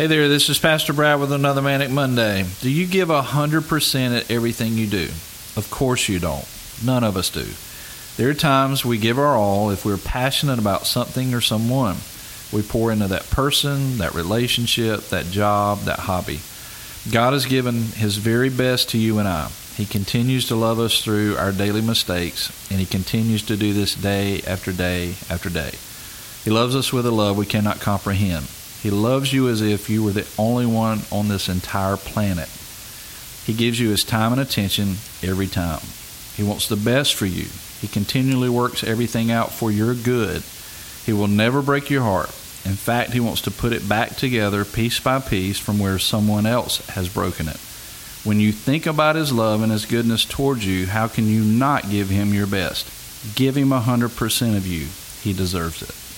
Hey there, this is Pastor Brad with another Manic Monday. Do you give 100% at everything you do? Of course you don't. None of us do. There are times we give our all if we're passionate about something or someone. We pour into that person, that relationship, that job, that hobby. God has given His very best to you and I. He continues to love us through our daily mistakes, and He continues to do this day after day after day. He loves us with a love we cannot comprehend. He loves you as if you were the only one on this entire planet. He gives you his time and attention every time. He wants the best for you. He continually works everything out for your good. He will never break your heart. In fact, he wants to put it back together piece by piece from where someone else has broken it. When you think about his love and his goodness towards you, how can you not give him your best? Give him a 100% of you. He deserves it.